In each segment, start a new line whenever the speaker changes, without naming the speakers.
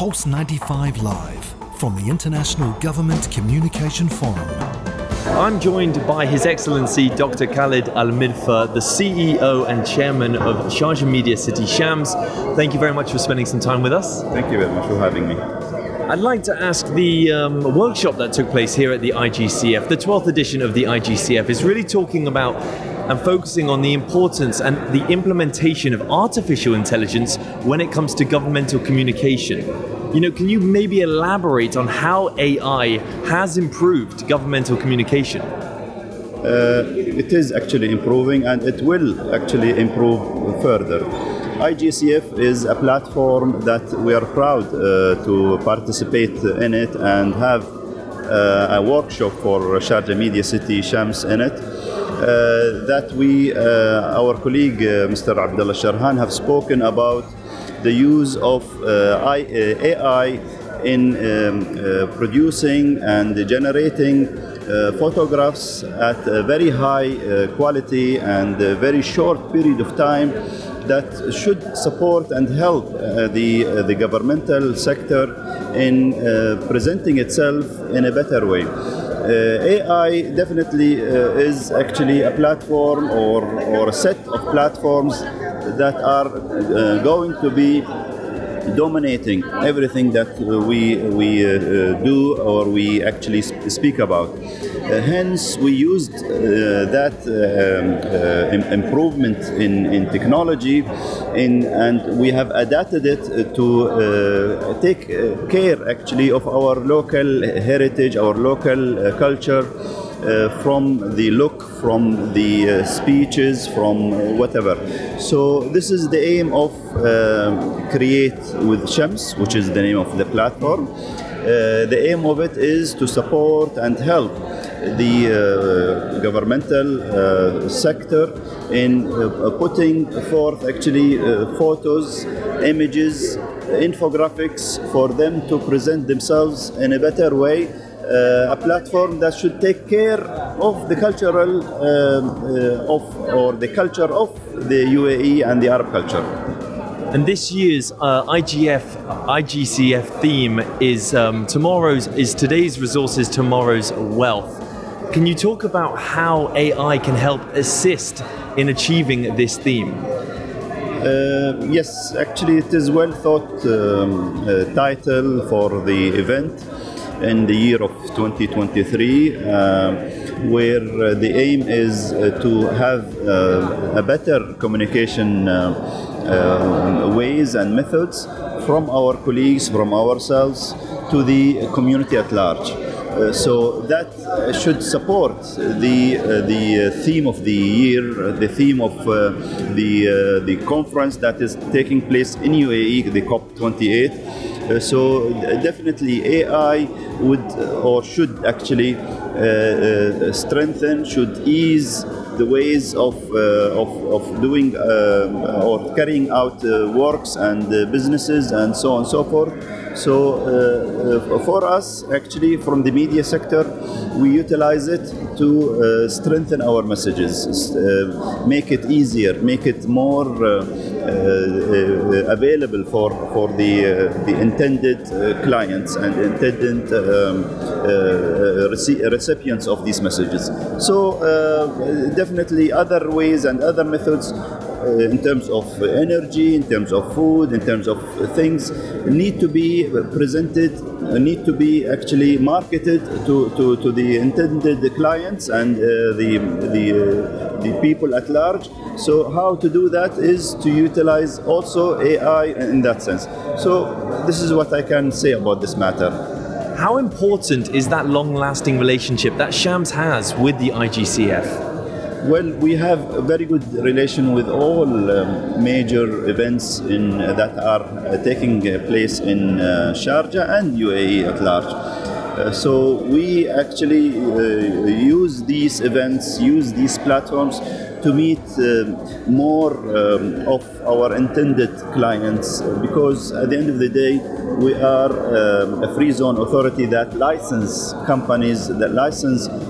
Pulse 95 Live from the International Government Communication Forum.
I'm joined by His Excellency Dr. Khalid Al Midfa, the CEO and Chairman of Sharjah Media City Shams. Thank you very much for spending some time with us.
Thank you very much for having me.
I'd like to ask the um, workshop that took place here at the IGCF, the 12th edition of the IGCF, is really talking about and focusing on the importance and the implementation of artificial intelligence when it comes to governmental communication. You know, can you maybe elaborate on how AI has improved governmental communication?
Uh, it is actually improving and it will actually improve further. IGCF is a platform that we are proud uh, to participate in it and have a workshop for Sharjah Media City Shams in it. Uh, that we, uh, our colleague uh, Mr. Abdullah Sharhan, have spoken about the use of AI in um, producing and generating uh, photographs at a very high uh, quality and a very short period of time that should support and help uh, the, uh, the governmental sector in uh, presenting itself in a better way. Uh, AI definitely is actually a platform or, or a set of platforms that are going to be dominating everything that uh, we uh, we uh, uh, do or we actually speak about. Uh, hence, we used uh, that um, improvement in, in technology, in, and we have adapted it to take care actually of our local heritage, our local culture. Uh, from the look, from the uh, speeches, from uh, whatever. So this is the aim of Create with Shams, which is the name of the platform. the aim of it is to support and help the uh, governmental uh, sector in uh, putting forth actually photos, images, infographics for them to present themselves in a better way uh, a platform that should take care of the cultural um, uh, of or the culture of the UAE and the Arab culture.
And this year's uh, IGF IGCF theme is um, tomorrow's is today's resources, tomorrow's wealth. Can you talk about how AI can help assist in achieving this theme?
Uh, yes, actually, it is well thought um, uh, title for the event in the year of 2023, uh, where uh, the aim is uh, to have a better communication ways and methods from our colleagues, from ourselves, to the community at large. Uh, so that should support the uh, the theme of the year, the theme of uh, the the conference that is taking place in UAE, the COP28. Uh, so definitely AI would uh, or should actually uh, strengthen, should ease the ways of, uh, of, of doing uh, or carrying out uh, works and businesses and so on and so forth. So for us, actually, from the media sector, we utilize it to strengthen our messages, make it easier, make it more Uh, uh, available for, for the, uh, the intended clients and intended um, recipients of these messages. So definitely other ways and other methods uh, in terms of energy, in terms of food, in terms of things, need to be presented, uh, need to be actually marketed to, to, to the intended clients and uh, the, the, uh, the people at large. So, how to do that is to utilize also AI in that sense. So, this is what I can say about this matter.
How important is that long lasting relationship that Shams has with the IGCF?
Well, we have a very good relation with all um, major events in, uh, that are uh, taking uh, place in uh, Sharjah and UAE at large. Uh, so we actually uh, use these events, use these platforms to meet more um, of our intended clients because at the end of the day we are um, a free zone authority that license companies that license um,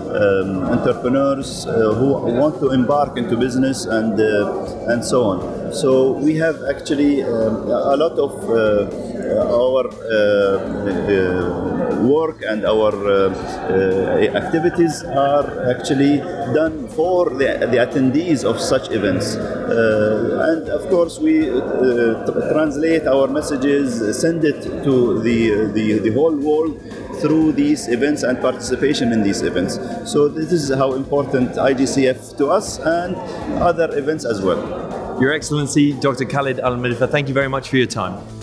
entrepreneurs uh, who want to embark into business and uh, and so on. So we have actually um, a lot of uh, our uh, uh, work and our uh, uh, activities are actually done for the, the attendees of such events. Uh, and of course, we uh, tr- translate our messages, send it to the, the, the whole world through these events and participation in these events. So, this is how important IGCF to us and other events as well.
Your Excellency, Dr. Khalid Al Midfa, thank you very much for your time.